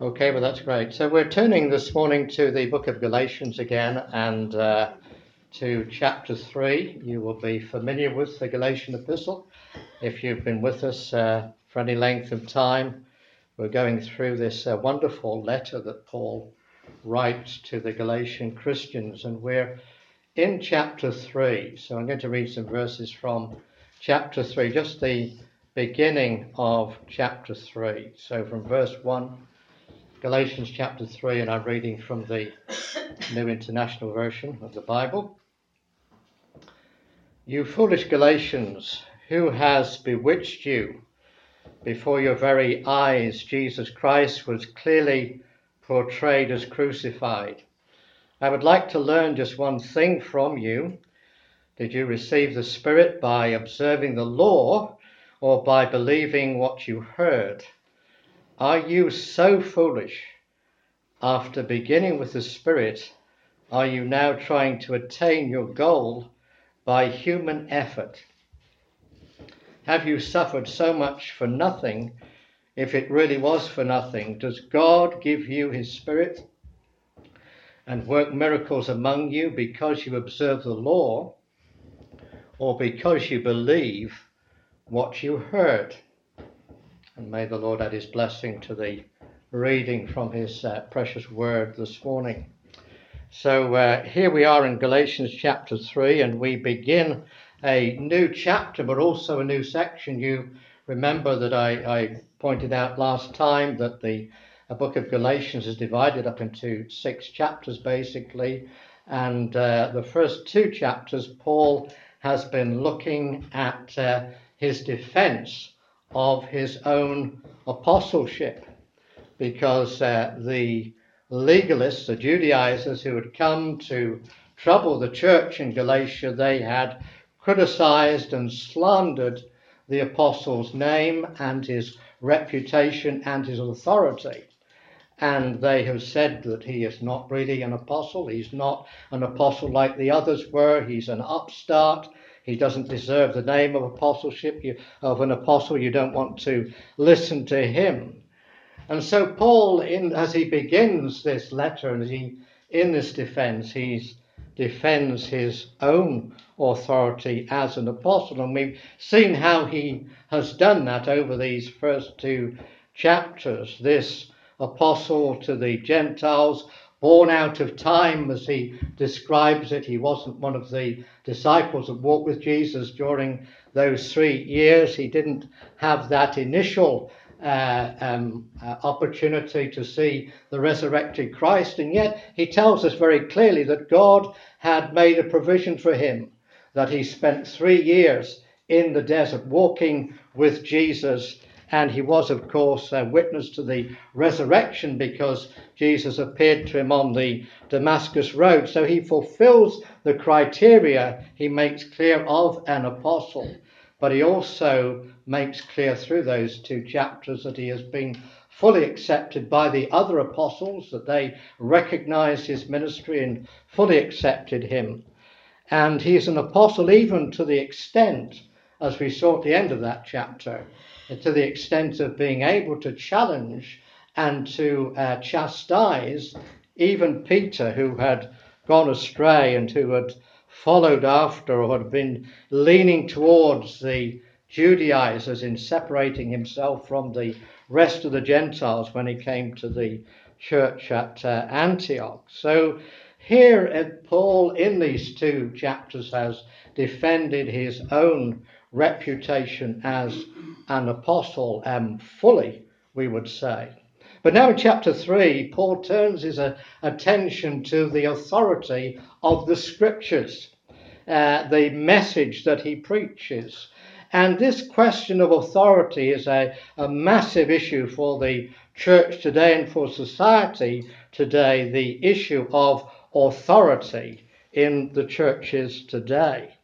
Okay, well, that's great. So we're turning this morning to the book of Galatians again and uh, to chapter 3. You will be familiar with the Galatian epistle if you've been with us uh, for any length of time. We're going through this uh, wonderful letter that Paul writes to the Galatian Christians, and we're in chapter 3. So I'm going to read some verses from chapter 3, just the beginning of chapter 3. So from verse 1 Galatians chapter 3, and I'm reading from the New International Version of the Bible. You foolish Galatians, who has bewitched you? Before your very eyes, Jesus Christ was clearly portrayed as crucified. I would like to learn just one thing from you. Did you receive the Spirit by observing the law or by believing what you heard? Are you so foolish? After beginning with the Spirit, are you now trying to attain your goal by human effort? Have you suffered so much for nothing? If it really was for nothing, does God give you His Spirit and work miracles among you because you observe the law or because you believe what you heard? And may the Lord add his blessing to the reading from his uh, precious word this morning. So uh, here we are in Galatians chapter 3, and we begin a new chapter, but also a new section. You remember that I, I pointed out last time that the book of Galatians is divided up into six chapters basically, and uh, the first two chapters, Paul has been looking at uh, his defense of his own apostleship because uh, the legalists, the Judaizers who had come to trouble the church in Galatia, they had criticized and slandered the apostle's name and his reputation and his authority. And they have said that he is not really an apostle. He's not an apostle like the others were. He's an upstart. He doesn't deserve the name of apostleship you, of an apostle. You don't want to listen to him. And so Paul, in, as he begins this letter and he in this defense, he defends his own authority as an apostle. And we've seen how he has done that over these first two chapters. This apostle to the Gentiles born out of time, as he describes it. He wasn't one of the disciples that walked with Jesus during those three years. He didn't have that initial uh, um, uh, opportunity to see the resurrected Christ, and yet he tells us very clearly that God had made a provision for him, that he spent three years in the desert walking with Jesus and he was, of course, a witness to the resurrection because Jesus appeared to him on the Damascus Road. So he fulfills the criteria he makes clear of an apostle. But he also makes clear through those two chapters that he has been fully accepted by the other apostles, that they recognized his ministry and fully accepted him. And he is an apostle even to the extent, as we saw at the end of that chapter, to the extent of being able to challenge and to uh, chastise even Peter, who had gone astray and who had followed after or had been leaning towards the Judaizers in separating himself from the rest of the Gentiles when he came to the church at uh, Antioch. So here uh, Paul, in these two chapters, has defended his own reputation as an apostle um, fully, we would say. But now in chapter 3, Paul turns his uh, attention to the authority of the scriptures, uh, the message that he preaches. And this question of authority is a, a massive issue for the church today and for society today, the issue of authority in the churches today.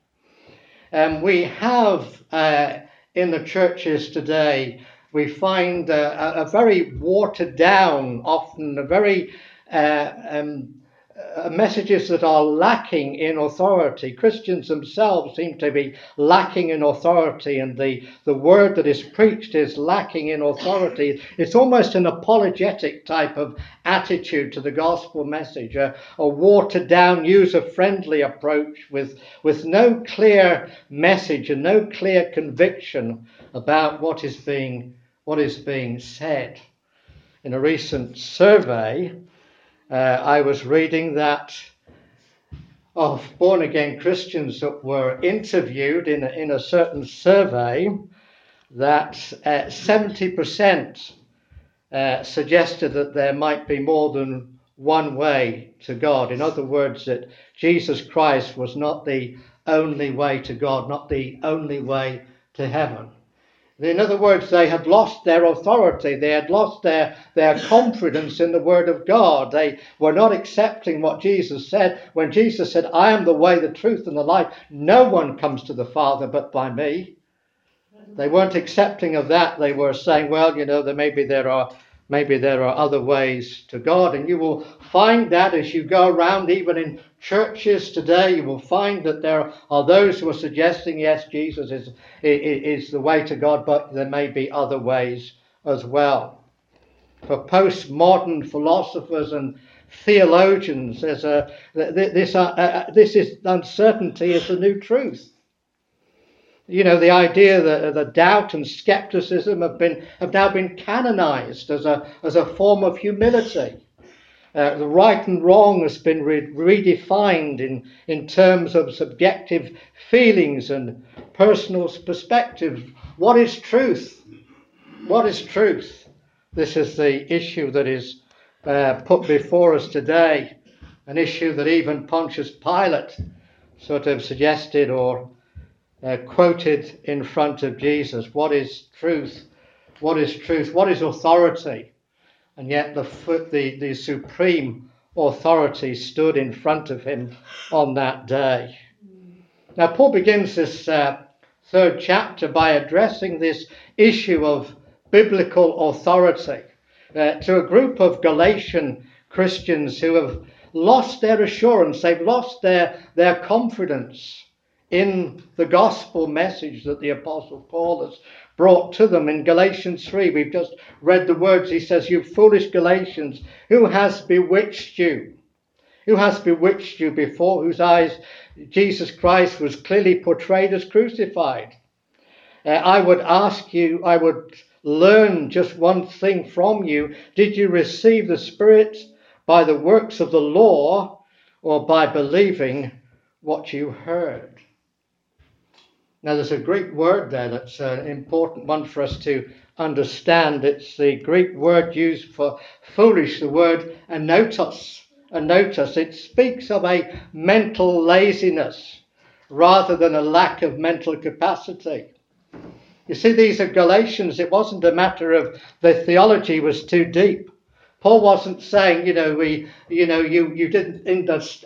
Um, we have uh, in the churches today, we find a, a very watered down, often a very uh, um, uh, messages that are lacking in authority. Christians themselves seem to be lacking in authority, and the, the word that is preached is lacking in authority. It's almost an apologetic type of attitude to the gospel message, a, a watered down, user friendly approach with, with no clear message and no clear conviction about what is being, what is being said. In a recent survey, uh, I was reading that of born again Christians that were interviewed in a, in a certain survey that uh, 70% uh, suggested that there might be more than one way to God. In other words, that Jesus Christ was not the only way to God, not the only way to heaven. In other words, they had lost their authority. They had lost their, their confidence in the Word of God. They were not accepting what Jesus said. When Jesus said, I am the way, the truth, and the life, no one comes to the Father but by me. They weren't accepting of that. They were saying, well, you know, there maybe there are maybe there are other ways to God. And you will find that as you go around, even in churches today, you will find that there are those who are suggesting, yes, Jesus is, is the way to God, but there may be other ways as well. For postmodern philosophers and theologians, there's a, this, uh, uh, this is uncertainty is the new truth. You know, the idea that the doubt and skepticism have been have now been canonized as a as a form of humility. Uh, the right and wrong has been re- redefined in, in terms of subjective feelings and personal perspective. What is truth? What is truth? This is the issue that is uh, put before us today, an issue that even Pontius Pilate sort of suggested or uh, quoted in front of Jesus. What is truth? What is truth? What is authority? And yet the, the, the supreme authority stood in front of him on that day. Now, Paul begins this uh, third chapter by addressing this issue of biblical authority uh, to a group of Galatian Christians who have lost their assurance, they've lost their, their confidence in the gospel message that the Apostle Paul has brought to them in Galatians 3. We've just read the words. He says, You foolish Galatians, who has bewitched you? Who has bewitched you before whose eyes Jesus Christ was clearly portrayed as crucified? Uh, I would ask you, I would learn just one thing from you. Did you receive the Spirit by the works of the law or by believing what you heard? Now, there's a Greek word there that's an important one for us to understand. It's the Greek word used for foolish, the word anotos. Anotos. It speaks of a mental laziness rather than a lack of mental capacity. You see, these are Galatians. It wasn't a matter of the theology was too deep. Paul wasn't saying, you know, we, you know, you, you didn't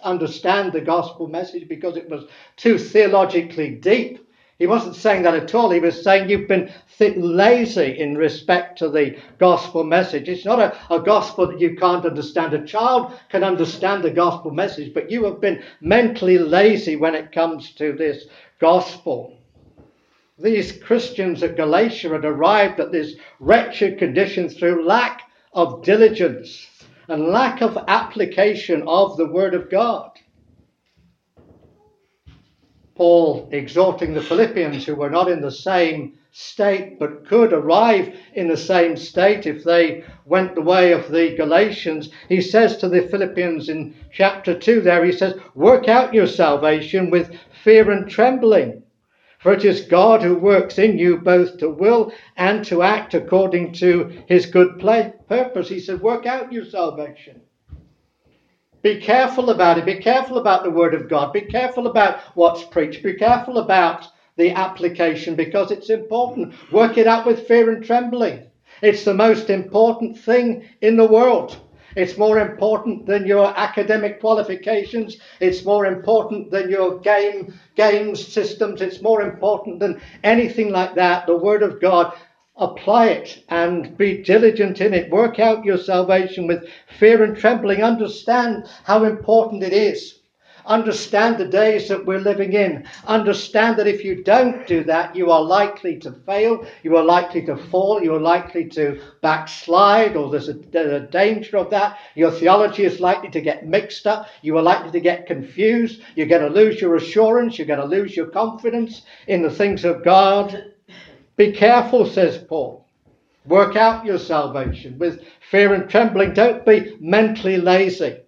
understand the gospel message because it was too theologically deep. He wasn't saying that at all. He was saying you've been lazy in respect to the gospel message. It's not a, a gospel that you can't understand. A child can understand the gospel message, but you have been mentally lazy when it comes to this gospel. These Christians at Galatia had arrived at this wretched condition through lack of diligence and lack of application of the Word of God. Paul exhorting the Philippians who were not in the same state but could arrive in the same state if they went the way of the Galatians. He says to the Philippians in chapter 2 there, he says, Work out your salvation with fear and trembling. For it is God who works in you both to will and to act according to his good purpose. He said, Work out your salvation. Be careful about it. Be careful about the Word of God. Be careful about what's preached. Be careful about the application because it's important. Work it out with fear and trembling. It's the most important thing in the world. It's more important than your academic qualifications. It's more important than your game games systems. It's more important than anything like that. The Word of God apply it and be diligent in it. Work out your salvation with fear and trembling. Understand how important it is. Understand the days that we're living in. Understand that if you don't do that, you are likely to fail, you are likely to fall, you are likely to backslide, or there's a, there's a danger of that. Your theology is likely to get mixed up, you are likely to get confused, you're going to lose your assurance, you're going to lose your confidence in the things of God. Be careful, says Paul. Work out your salvation with fear and trembling. Don't be mentally lazy.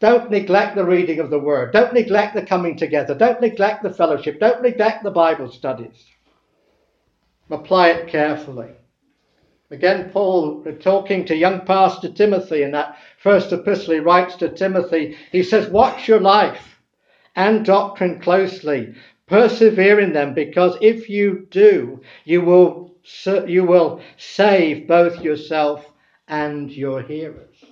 Don't neglect the reading of the word. Don't neglect the coming together. Don't neglect the fellowship. Don't neglect the Bible studies. Apply it carefully. Again, Paul, talking to young Pastor Timothy in that first epistle he writes to Timothy, he says, Watch your life and doctrine closely. Persevere in them, because if you do, you will, you will save both yourself and your hearers.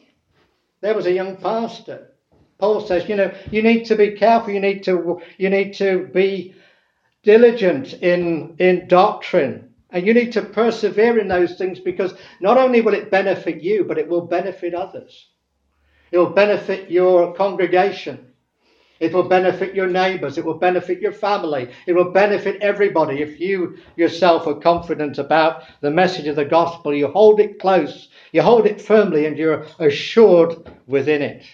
There was a young pastor Paul says, you know, you need to be careful. You need to you need to be diligent in in doctrine. And you need to persevere in those things because not only will it benefit you, but it will benefit others. It will benefit your congregation. It will benefit your neighbors. It will benefit your family. It will benefit everybody if you yourself are confident about the message of the gospel. You hold it close, you hold it firmly, and you're assured within it.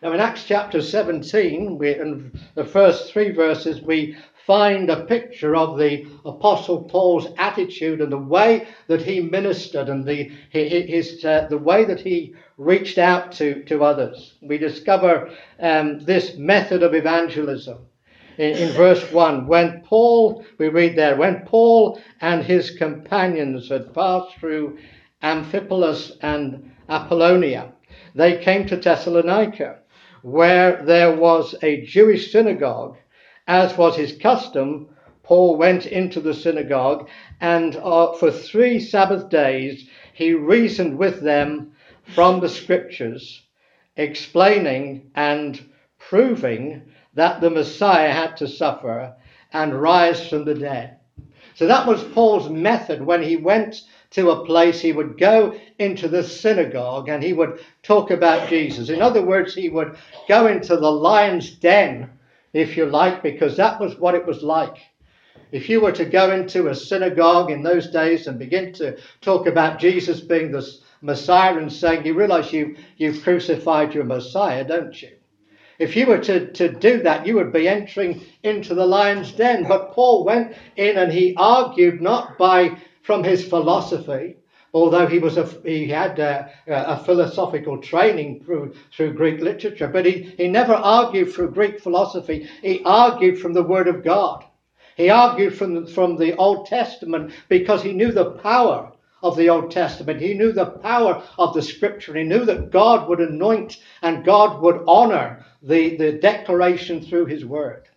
Now, in Acts chapter 17, we, in the first three verses, we find a picture of the Apostle Paul's attitude and the way that he ministered and the, his, uh, the way that he reached out to, to others. We discover um, this method of evangelism. In, in verse 1, when Paul, we read there, when Paul and his companions had passed through Amphipolis and Apollonia, they came to Thessalonica where there was a Jewish synagogue, as was his custom, Paul went into the synagogue and uh, for three Sabbath days he reasoned with them from the scriptures, explaining and proving that the Messiah had to suffer and rise from the dead. So that was Paul's method when he went to a place, he would go into the synagogue and he would talk about Jesus. In other words, he would go into the lion's den, if you like, because that was what it was like. If you were to go into a synagogue in those days and begin to talk about Jesus being the Messiah and saying, You realize you, you've crucified your Messiah, don't you? If you were to, to do that, you would be entering into the lion's den. But Paul went in and he argued not by from his philosophy, although he was a, he had a, a, philosophical training through, through Greek literature, but he, he never argued through Greek philosophy. He argued from the Word of God. He argued from, from the Old Testament because he knew the power of the Old Testament. He knew the power of the Scripture. He knew that God would anoint and God would honor the, the declaration through His Word.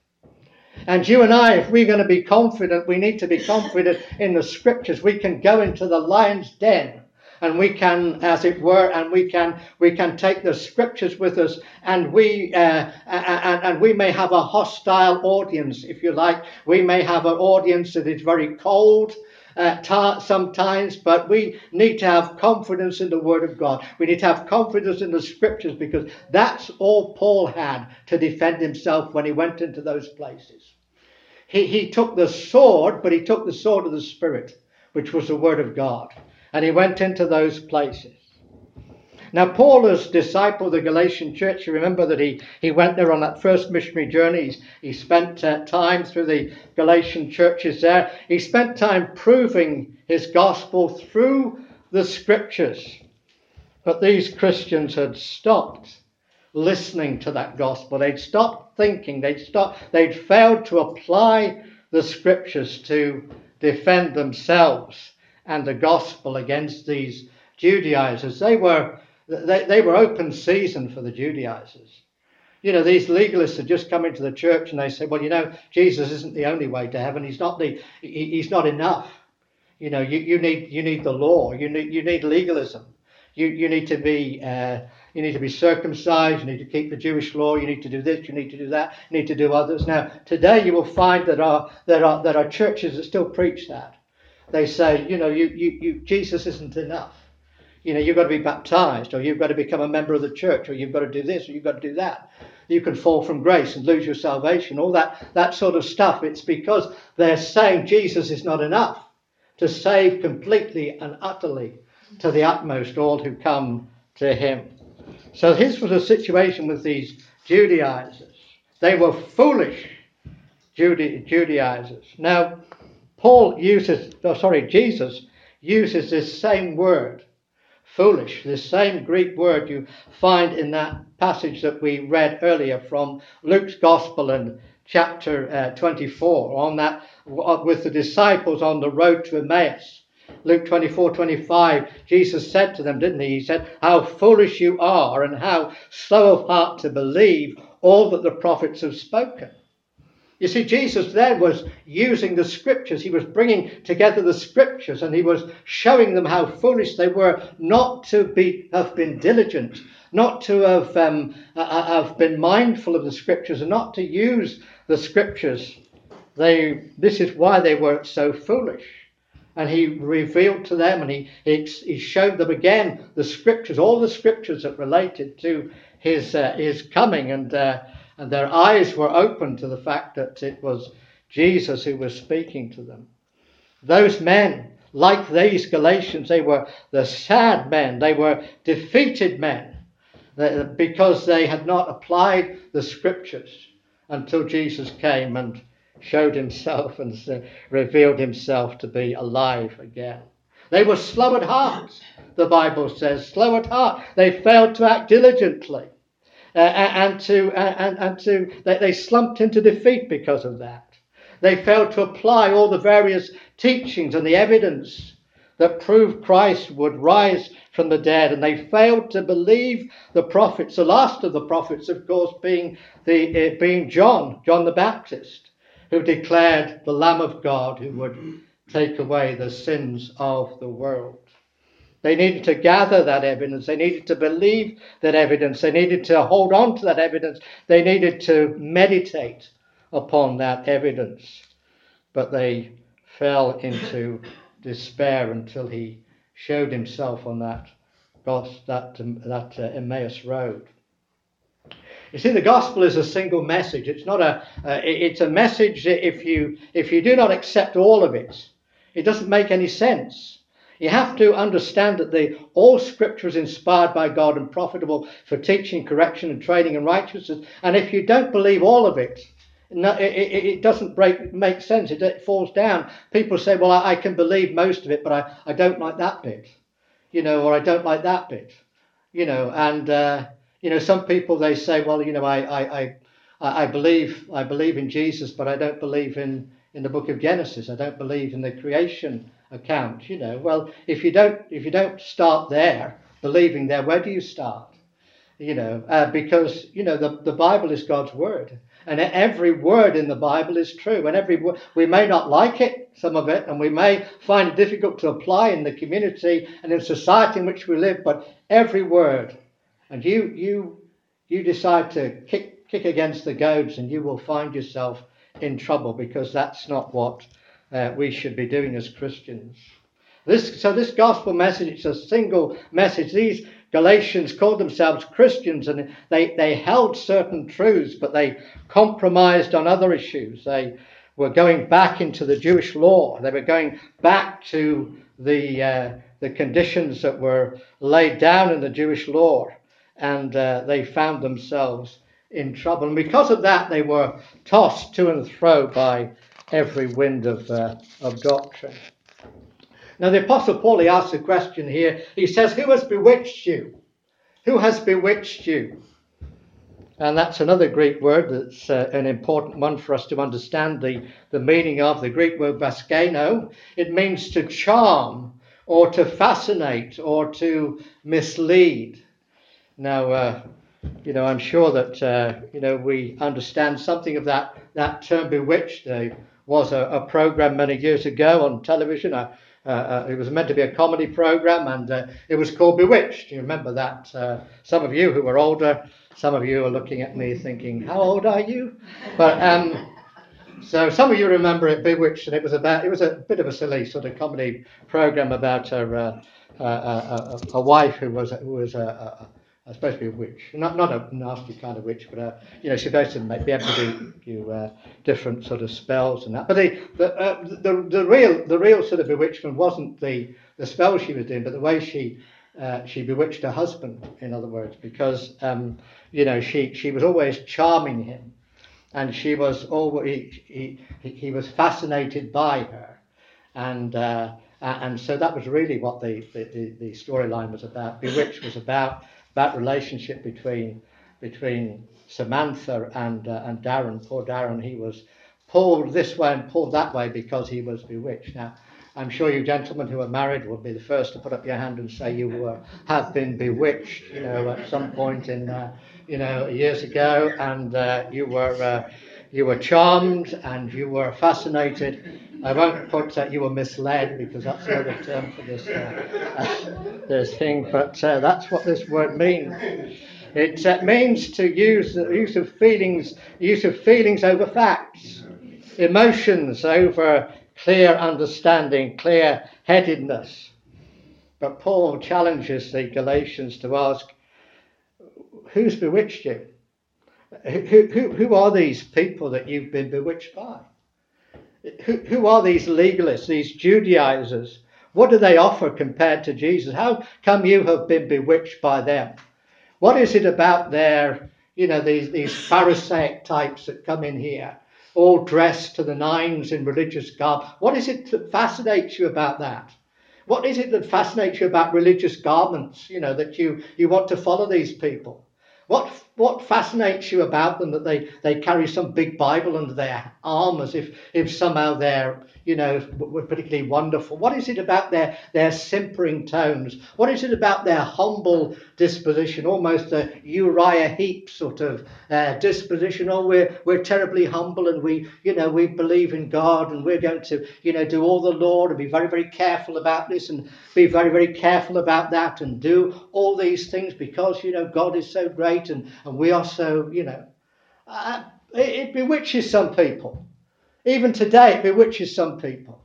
And you and I, if we're going to be confident, we need to be confident in the scriptures. We can go into the lion's den and we can, as it were, and we can we can take the scriptures with us, and we uh, and, and we may have a hostile audience, if you like. We may have an audience that is very cold. Uh, sometimes, but we need to have confidence in the Word of God. We need to have confidence in the Scriptures because that's all Paul had to defend himself when he went into those places. He, he took the sword, but he took the sword of the Spirit, which was the Word of God. And he went into those places. Now, Paul has discipled the Galatian church. You remember that he, he went there on that first missionary journey. he spent uh, time through the Galatian churches there. He spent time proving his gospel through the scriptures. But these Christians had stopped listening to that gospel. They'd stopped thinking. They'd stopped. They'd failed to apply the scriptures to defend themselves and the gospel against these Judaizers. They were they, they were open season for the Judaizers. You know, these legalists had just come into the church and they said, well, you know, Jesus isn't the only way to heaven. He's not the he, he's not enough. You know, you, you need you need the law. You need you need legalism. You, you need to be uh, you need to be circumcised, you need to keep the Jewish law, you need to do this, you need to do that, you need to do others. Now, today you will find that our, there, are, there are churches that still preach that. They say, you know, you, you, you, Jesus isn't enough. You know, you've got to be baptized, or you've got to become a member of the church, or you've got to do this, or you've got to do that. You can fall from grace and lose your salvation, all that, that sort of stuff. It's because they're saying Jesus is not enough to save completely and utterly to the utmost all who come to him. So this was a situation with these Judaizers. They were foolish Judaizers. Now, Paul uses, oh, sorry, Jesus uses this same word, foolish, this same Greek word you find in that passage that we read earlier from Luke's Gospel and chapter uh, 24, on that with the disciples on the road to Emmaus. Luke 24 25, Jesus said to them, didn't he? He said, How foolish you are, and how slow of heart to believe all that the prophets have spoken. You see, Jesus then was using the scriptures. He was bringing together the scriptures and he was showing them how foolish they were not to be, have been diligent, not to have, um, uh, have been mindful of the scriptures and not to use the scriptures. They, this is why they were so foolish and he revealed to them and he, he, he, showed them again the scriptures, all the scriptures that related to his, uh, his coming, and, uh, and their eyes were open to the fact that it was Jesus who was speaking to them. Those men, like these Galatians, they were the sad men, they were defeated men because they had not applied the scriptures until Jesus came and showed himself and revealed himself to be alive again. They were slow at heart, the Bible says, slow at heart. They failed to act diligently. Uh, and to uh, and, and to they, they slumped into defeat because of that. They failed to apply all the various teachings and the evidence that proved Christ would rise from the dead, and they failed to believe the prophets. The last of the prophets, of course, being the uh, being John, John the Baptist who declared the Lamb of God who would take away the sins of the world. They needed to gather that evidence. They needed to believe that evidence. They needed to hold on to that evidence. They needed to meditate upon that evidence. But they fell into despair until he showed himself on that, that, that uh, Emmaus road. You see, the gospel is a single message. It's not a. Uh, it's a message that if you if you do not accept all of it, it doesn't make any sense. You have to understand that the all Scripture is inspired by God and profitable for teaching, correction, and training in righteousness. And if you don't believe all of it, no, it, it, doesn't break make sense. It, it, falls down. People say, "Well, I, I, can believe most of it, but I, I don't like that bit," you know, or I don't like that bit, you know, and. Uh, you know, some people they say, well, you know, I, I, I, I believe I believe in Jesus, but I don't believe in in the book of Genesis. I don't believe in the creation account. You know, well, if you don't if you don't start there, believing there, where do you start? You know, uh, because you know the the Bible is God's word, and every word in the Bible is true. And every we may not like it, some of it, and we may find it difficult to apply in the community and in society in which we live. But every word and you you you decide to kick kick against the goads, and you will find yourself in trouble because that's not what uh, we should be doing as Christians. This, so this gospel message is a single message. These Galatians called themselves Christians and they, they held certain truths, but they compromised on other issues. They were going back into the Jewish law. They were going back to the, uh, the conditions that were laid down in the Jewish law and uh, they found themselves in trouble. And because of that, they were tossed to and fro by every wind of, uh, of doctrine. Now, the Apostle Paul, he asks a question here. He says, Who has bewitched you? Who has bewitched you? And that's another Greek word that's uh, an important one for us to understand the, the meaning of. The Greek word baskeno. It means to charm or to fascinate or to mislead. Now, uh, you know, I'm sure that uh, you know we understand something of that that term "bewitched." Was a, a program many years ago on television. Uh, uh, it was meant to be a comedy program, and uh, it was called Bewitched. You remember that? Uh, some of you who were older, some of you are looking at me thinking, "How old are you?" But um, so some of you remember it, Bewitched, and it was about it was a bit of a silly sort of comedy program about a, a, a, a wife who was who was a, uh, supposed to be a witch, not not a nasty kind of witch, but a, you know, supposed to make, be able to do, do uh, different sort of spells and that. But the the, uh, the the real the real sort of bewitchment wasn't the the spell she was doing, but the way she uh, she bewitched her husband, in other words, because um, you know she she was always charming him, and she was always he he, he was fascinated by her, and. Uh, and so that was really what the, the, the storyline was about. Bewitched was about that relationship between between Samantha and uh, and Darrin. Poor Darrin, he was pulled this way and pulled that way because he was bewitched. Now, I'm sure you gentlemen who are married would be the first to put up your hand and say you have been bewitched, you know, at some point in, uh, you know, years ago, and uh, you were uh, you were charmed and you were fascinated. I won't put that you were misled because that's another term for this uh, this thing, but uh, that's what this word means. It uh, means to use the use of feelings, use of feelings over facts, emotions over clear understanding, clear headedness. But Paul challenges the Galatians to ask, who's bewitched you? Who, who, who are these people that you've been bewitched by? Who, who are these legalists, these Judaizers? What do they offer compared to Jesus? How come you have been bewitched by them? What is it about their, you know, these, these Pharisaic types that come in here, all dressed to the nines in religious garb? What is it that fascinates you about that? What is it that fascinates you about religious garments, you know, that you, you want to follow these people? What, what fascinates you about them that they, they carry some big Bible under their arm as if, if somehow they're, you know, were particularly wonderful? What is it about their, their simpering tones? What is it about their humble disposition, almost a Uriah Heep sort of uh, disposition? Oh, we're, we're terribly humble and we, you know, we believe in God and we're going to, you know, do all the Lord and be very, very careful about this and be very, very careful about that and do all these things because, you know, God is so great and, and we are so, you know. Uh, it, it bewitches some people. Even today, it bewitches some people.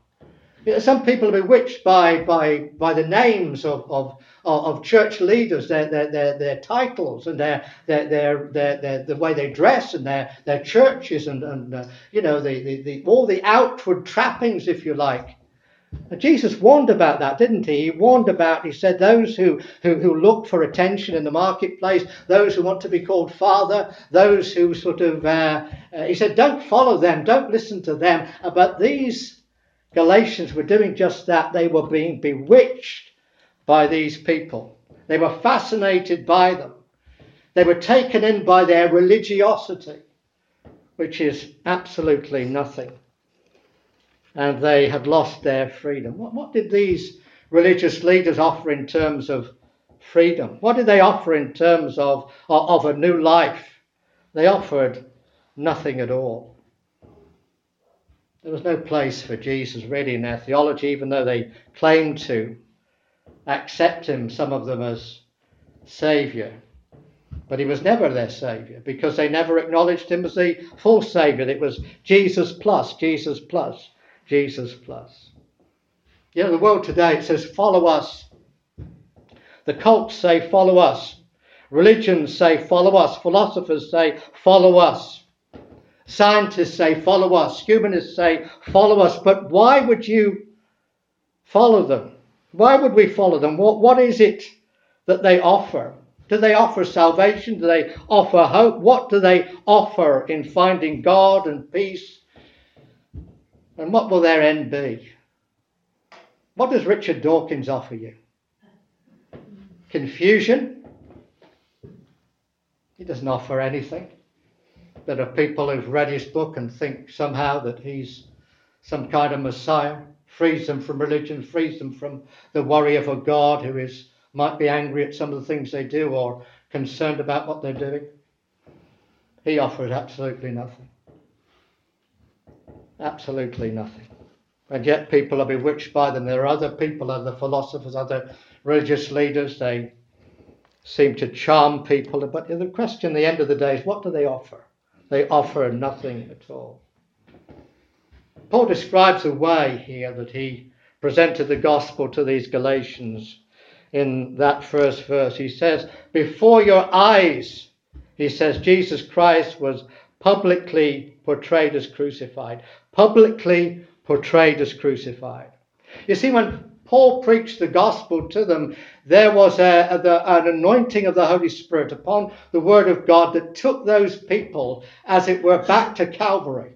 Some people are bewitched by, by, by the names of, of, of church leaders, their, their, their, their titles and their, their, their, their, their, the way they dress and their, their churches and, and uh, you know, the, the, the, all the outward trappings, if you like. Jesus warned about that, didn't he? He warned about, he said, those who, who, who look for attention in the marketplace, those who want to be called father, those who sort of, uh, uh, he said, don't follow them, don't listen to them. Uh, but these Galatians were doing just that. They were being bewitched by these people, they were fascinated by them, they were taken in by their religiosity, which is absolutely nothing and they had lost their freedom. What, what did these religious leaders offer in terms of freedom? What did they offer in terms of, of, a new life? They offered nothing at all. There was no place for Jesus really in their theology, even though they claimed to accept him, some of them as Saviour. But he was never their Saviour because they never acknowledged him as the full Saviour. It was Jesus plus, Jesus plus. Jesus plus. You know, the world today, it says, follow us. The cults say, follow us. Religions say, follow us. Philosophers say, follow us. Scientists say, follow us. Humanists say, follow us. But why would you follow them? Why would we follow them? What, what is it that they offer? Do they offer salvation? Do they offer hope? What do they offer in finding God and peace and what will their end be? What does Richard Dawkins offer you? Confusion? He doesn't offer anything. There are people who've read his book and think somehow that he's some kind of Messiah, frees them from religion, frees them from the worry of a God who is might be angry at some of the things they do or concerned about what they're doing. He offers absolutely nothing. Absolutely nothing. And yet people are bewitched by them. There are other people, other philosophers, other religious leaders. They seem to charm people. But the question at the end of the day is what do they offer? They offer nothing at all. Paul describes a way here that he presented the gospel to these Galatians in that first verse. He says, Before your eyes, he says, Jesus Christ was publicly portrayed as crucified. Publicly portrayed as crucified. You see, when Paul preached the gospel to them, there was a, a, an anointing of the Holy Spirit upon the Word of God that took those people, as it were, back to Calvary.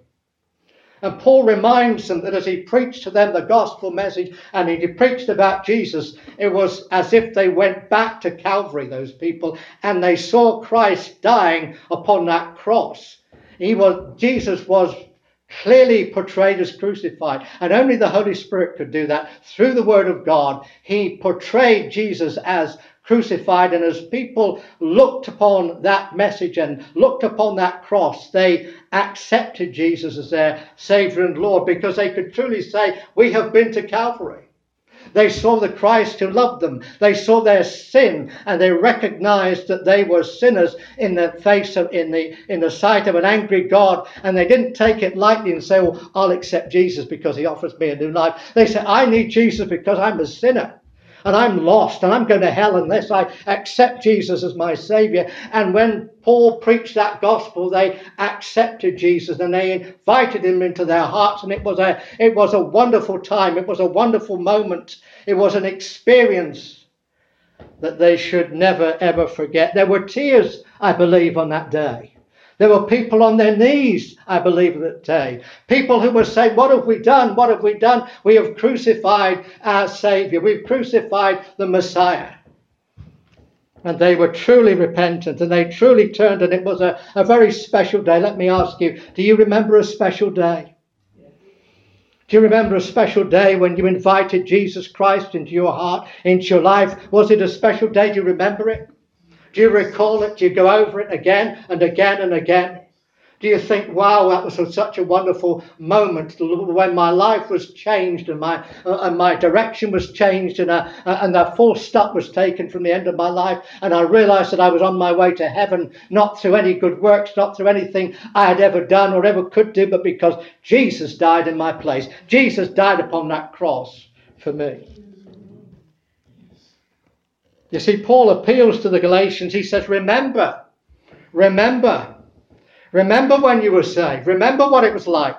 And Paul reminds them that as he preached to them the gospel message and he preached about Jesus, it was as if they went back to Calvary, those people, and they saw Christ dying upon that cross. He was, Jesus was clearly portrayed as crucified. And only the Holy Spirit could do that. Through the Word of God, He portrayed Jesus as crucified. And as people looked upon that message and looked upon that cross, they accepted Jesus as their Savior and Lord because they could truly say, We have been to Calvary. They saw the Christ who loved them. They saw their sin and they recognized that they were sinners in the face of, in the, in the sight of an angry God. And they didn't take it lightly and say, well, I'll accept Jesus because he offers me a new life. They said, I need Jesus because I'm a sinner and I'm lost and I'm going to hell unless I accept Jesus as my Savior. And when Paul preached that gospel, they accepted Jesus and they invited him into their hearts. And it was a, it was a wonderful time. It was a wonderful moment. It was an experience that they should never ever forget. There were tears, I believe, on that day. There were people on their knees, I believe, that day. People who were saying, What have we done? What have we done? We have crucified our Savior. We've crucified the Messiah. And they were truly repentant and they truly turned, and it was a, a very special day. Let me ask you, do you remember a special day? Do you remember a special day when you invited Jesus Christ into your heart, into your life? Was it a special day? Do you remember it? Do you recall it? Do you go over it again and again and again? Do you think, wow, that was such a wonderful moment when my life was changed and my uh, and my direction was changed and uh, and the full stop was taken from the end of my life and I realised that I was on my way to heaven, not through any good works, not through anything I had ever done or ever could do, but because Jesus died in my place. Jesus died upon that cross for me. You see, Paul appeals to the Galatians. He says, Remember, remember, remember when you were saved. Remember what it was like.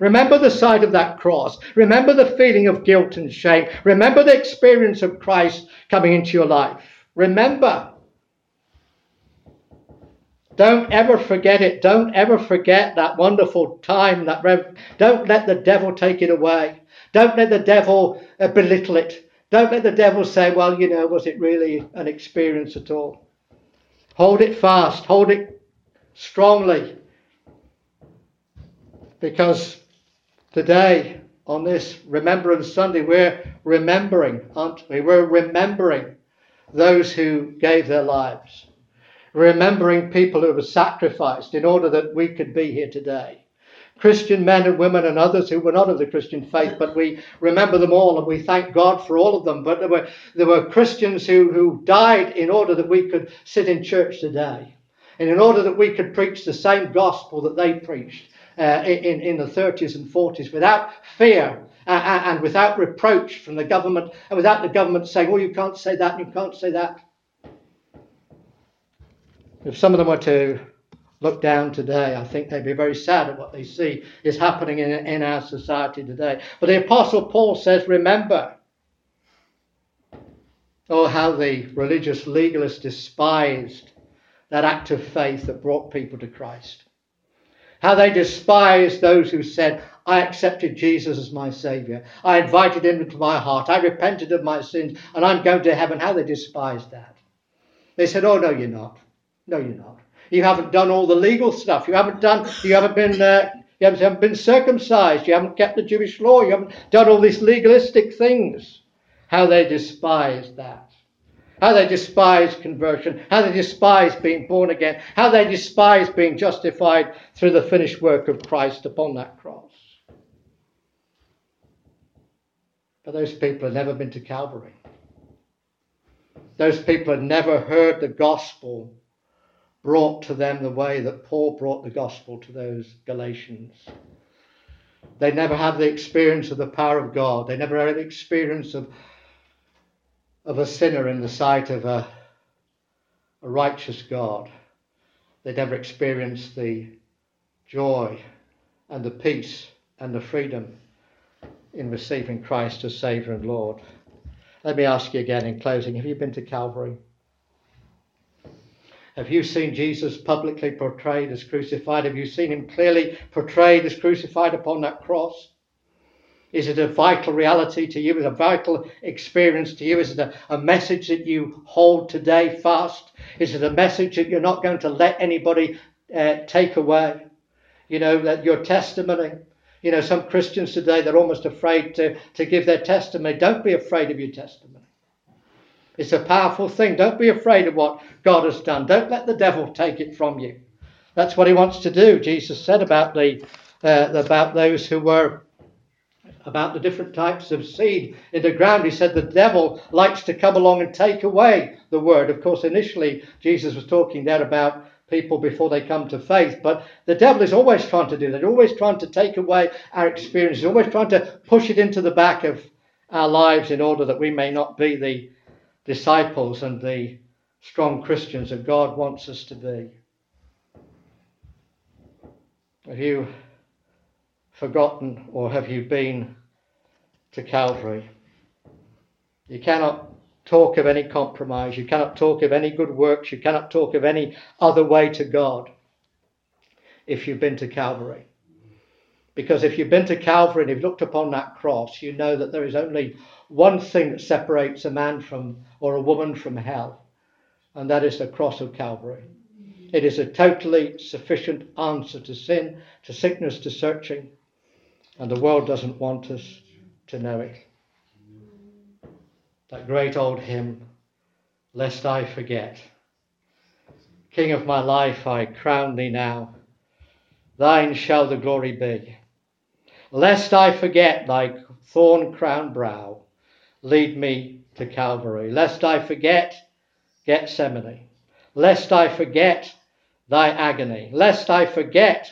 Remember the sight of that cross. Remember the feeling of guilt and shame. Remember the experience of Christ coming into your life. Remember. Don't ever forget it. Don't ever forget that wonderful time. That rev- don't let the devil take it away. Don't let the devil uh, belittle it. Don't let the devil say, well, you know, was it really an experience at all? Hold it fast, hold it strongly. Because today, on this Remembrance Sunday, we're remembering, aren't we? We're remembering those who gave their lives, remembering people who were sacrificed in order that we could be here today. Christian men and women and others who were not of the Christian faith, but we remember them all and we thank God for all of them. But there were, there were Christians who, who died in order that we could sit in church today and in order that we could preach the same gospel that they preached uh, in, in the 30s and 40s without fear uh, and without reproach from the government and without the government saying, oh, you can't say that you can't say that. If some of them were to look down today, I think they'd be very sad at what they see is happening in, in our society today. But the Apostle Paul says, Remember, oh, how the religious legalists despised that act of faith that brought people to Christ. How they despised those who said, I accepted Jesus as my Saviour. I invited him into my heart. I repented of my sins and I'm going to heaven. How they despised that. They said, Oh, no, you're not. No, you're not. You haven't done all the legal stuff. You haven't done. You haven't been. Uh, you haven't, been circumcised. You haven't kept the Jewish law. You haven't done all these legalistic things. How they despise that. How they despise conversion. How they despise being born again. How they despise being justified through the finished work of Christ upon that cross. But those people have never been to Calvary. Those people had never heard the gospel brought to them the way that Paul brought the gospel to those Galatians. They never had the experience of the power of God. They never had the experience of, of a sinner in the sight of a, a righteous God. They never experienced the joy and the peace and the freedom in receiving Christ as Saviour and Lord. Let me ask you again in closing have you been to Calvary? Have you seen Jesus publicly portrayed as crucified? Have you seen him clearly portrayed as crucified upon that cross? Is it a vital reality to you? Is it a vital experience to you? Is it a, a message that you hold today fast? Is it a message that you're not going to let anybody uh, take away? You know, that your testimony. You know, some Christians today, they're almost afraid to, to give their testimony. Don't be afraid of your testimony. It's a powerful thing. Don't be afraid of what God has done. Don't let the devil take it from you. That's what he wants to do. Jesus said about the uh, about those who were about the different types of seed in the ground. He said the devil likes to come along and take away the word. Of course, initially Jesus was talking there about people before they come to faith, but the devil is always trying to do that. Always trying to take away our experience. He's always trying to push it into the back of our lives in order that we may not be the disciples and the strong Christians that God wants us to be. Have you forgotten or have you been to Calvary? You cannot talk of any compromise. You cannot talk of any good works. You cannot talk of any other way to God if you've been to Calvary. Because if you've been to Calvary and you've looked upon that cross, you know that there is only one thing that separates a man from or a woman from hell, and that is the cross of Calvary. It is a totally sufficient answer to sin, to sickness, to searching, and the world doesn't want us to know it. That great old hymn, Lest I Forget. King of my life, I crown thee now. Thine shall the glory be. Lest I forget thy thorn crowned brow, lead me to Calvary. Lest I forget Gethsemane. Lest I forget thy agony. Lest I forget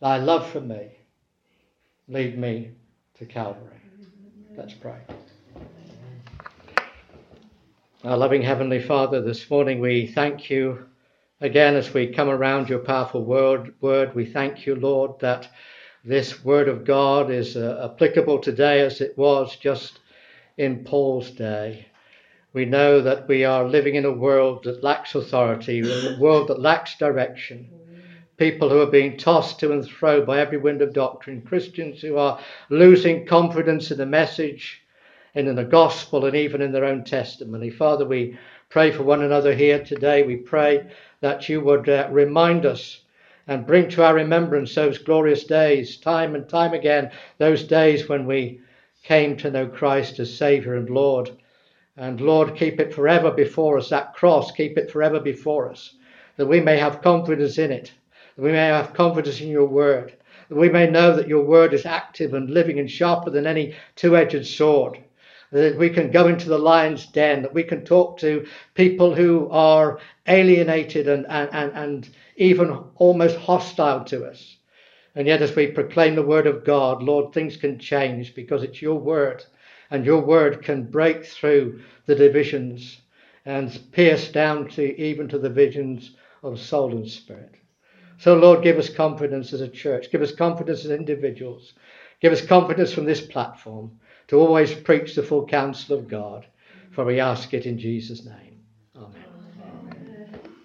thy love for me. Lead me to Calvary. Let's pray. Our loving Heavenly Father, this morning we thank you again as we come around your powerful word. word we thank you, Lord, that this word of God is uh, applicable today as it was just in Paul's day. We know that we are living in a world that lacks authority, a world that lacks direction. People who are being tossed to and fro by every wind of doctrine, Christians who are losing confidence in the message and in the gospel and even in their own testimony. Father, we pray for one another here today. We pray that you would uh, remind us and bring to our remembrance those glorious days, time and time again, those days when we came to know Christ as Saviour and Lord. And Lord, keep it forever before us, that cross, keep it forever before us, that we may have confidence in it, that we may have confidence in your word, that we may know that your word is active and living and sharper than any two edged sword, that we can go into the lion's den, that we can talk to people who are alienated and, and, and, and even almost hostile to us. And yet, as we proclaim the word of God, Lord, things can change because it's your word. And your word can break through the divisions and pierce down to even to the visions of soul and spirit. So, Lord, give us confidence as a church. Give us confidence as individuals. Give us confidence from this platform to always preach the full counsel of God. For we ask it in Jesus' name.